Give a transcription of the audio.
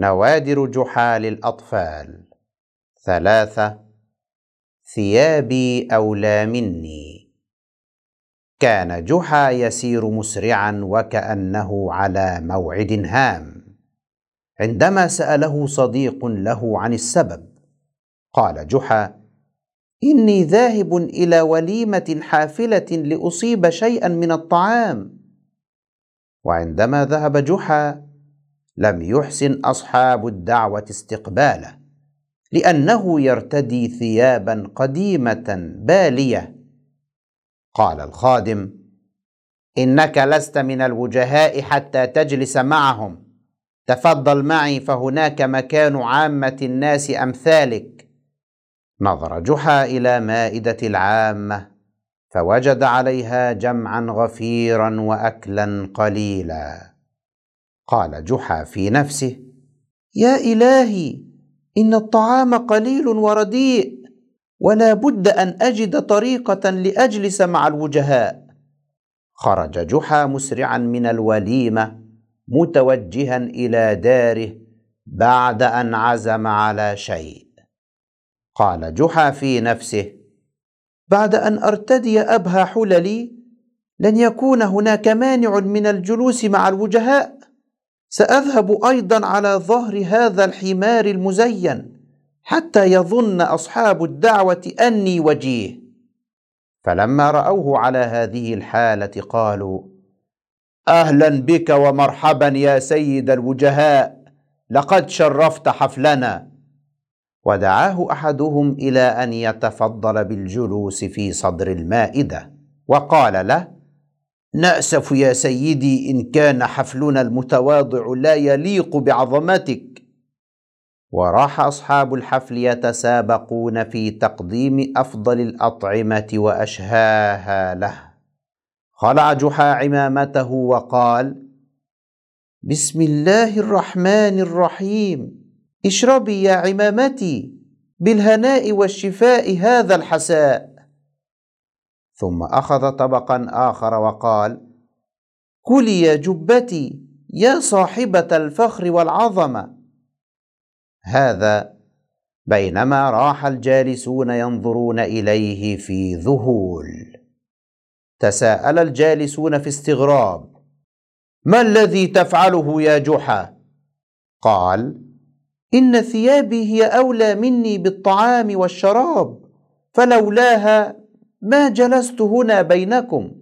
نوادر جحا للأطفال ثلاثة ثيابي أولى مني. كان جحا يسير مسرعا وكأنه على موعد هام. عندما سأله صديق له عن السبب قال جحا إني ذاهب إلى وليمة حافلة لأصيب شيئا من الطعام. وعندما ذهب جحا لم يحسن أصحاب الدعوة استقباله لأنه يرتدي ثيابا قديمة بالية. قال الخادم إنك لست من الوجهاء حتى تجلس معهم. تفضل معي فهناك مكان عامة الناس أمثالك. نظر جحا إلى مائدة العامة فوجد عليها جمعا غفيرا وأكلا قليلا. قال جحا في نفسه يا إلهي إن الطعام قليل ورديء ولا بد أن أجد طريقة لأجلس مع الوجهاء. خرج جحا مسرعا من الوليمة متوجها إلى داره بعد أن عزم على شيء. قال جحا في نفسه بعد أن أرتدي أبهى حللي لن يكون هناك مانع من الجلوس مع الوجهاء. سأذهب أيضا على ظهر هذا الحمار المزين حتى يظن أصحاب الدعوة أني وجيه. فلما رأوه على هذه الحالة قالوا أهلا بك ومرحبا يا سيد الوجهاء لقد شرفت حفلنا. ودعاه أحدهم إلى أن يتفضل بالجلوس في صدر المائدة وقال له نأسف يا سيدي إن كان حفلنا المتواضع لا يليق بعظمتك. وراح أصحاب الحفل يتسابقون في تقديم أفضل الأطعمة وأشهاها له. خلع جحا عمامته وقال بسم الله الرحمن الرحيم. اشربي يا عمامتي بالهناء والشفاء هذا الحساء. ثم أخذ طبقا آخر وقال كلي يا جبتي يا صاحبة الفخر والعظمة. هذا بينما راح الجالسون ينظرون إليه في ذهول. تساءل الجالسون في استغراب ما الذي تفعله يا جحا؟ قال إن ثيابي هي أولى مني بالطعام والشراب فلولاها ما جلست هنا بينكم؟